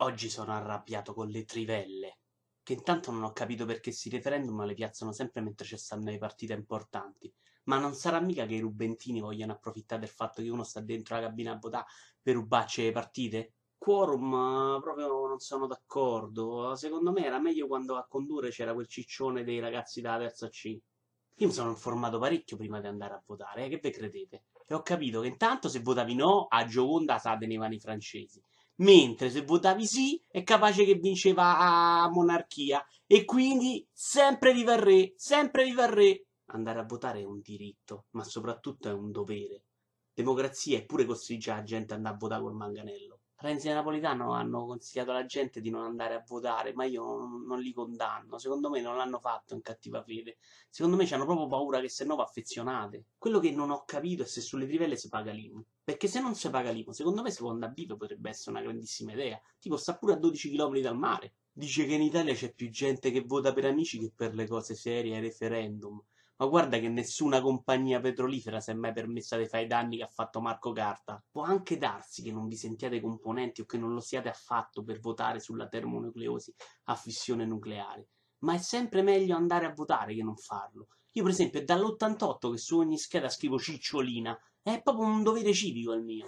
Oggi sono arrabbiato con le trivelle, che intanto non ho capito perché si referendum le piazzano sempre mentre ci stanno le partite importanti. Ma non sarà mica che i rubentini vogliono approfittare del fatto che uno sta dentro la cabina a votare per rubarci le partite? Quorum, proprio non sono d'accordo. Secondo me era meglio quando a condurre c'era quel ciccione dei ragazzi della terza C. Io mi sono informato parecchio prima di andare a votare, eh, che ve credete? E ho capito che intanto se votavi no, a Gioconda sa tenevano i francesi mentre se votavi sì è capace che vinceva a monarchia e quindi sempre viva il re, sempre viva il re. Andare a votare è un diritto, ma soprattutto è un dovere. Democrazia è pure costringe la gente ad andare a votare col manganello. Renzi e Napolitano hanno consigliato alla gente di non andare a votare, ma io non, non li condanno. Secondo me non l'hanno fatto in cattiva fede. Secondo me hanno proprio paura che se no va affezionate. Quello che non ho capito è se sulle trivelle si paga l'IMU. Perché se non si paga l'IMU, secondo me se può andare a vivo potrebbe essere una grandissima idea. Tipo, sta pure a 12 km dal mare. Dice che in Italia c'è più gente che vota per amici che per le cose serie ai referendum. Ma guarda che nessuna compagnia petrolifera si è mai permessa di fare i danni che ha fatto Marco Carta. Può anche darsi che non vi sentiate componenti o che non lo siate affatto per votare sulla termonucleosi a fissione nucleare. Ma è sempre meglio andare a votare che non farlo. Io, per esempio, è dall'88 che su ogni scheda scrivo cicciolina. È proprio un dovere civico il mio.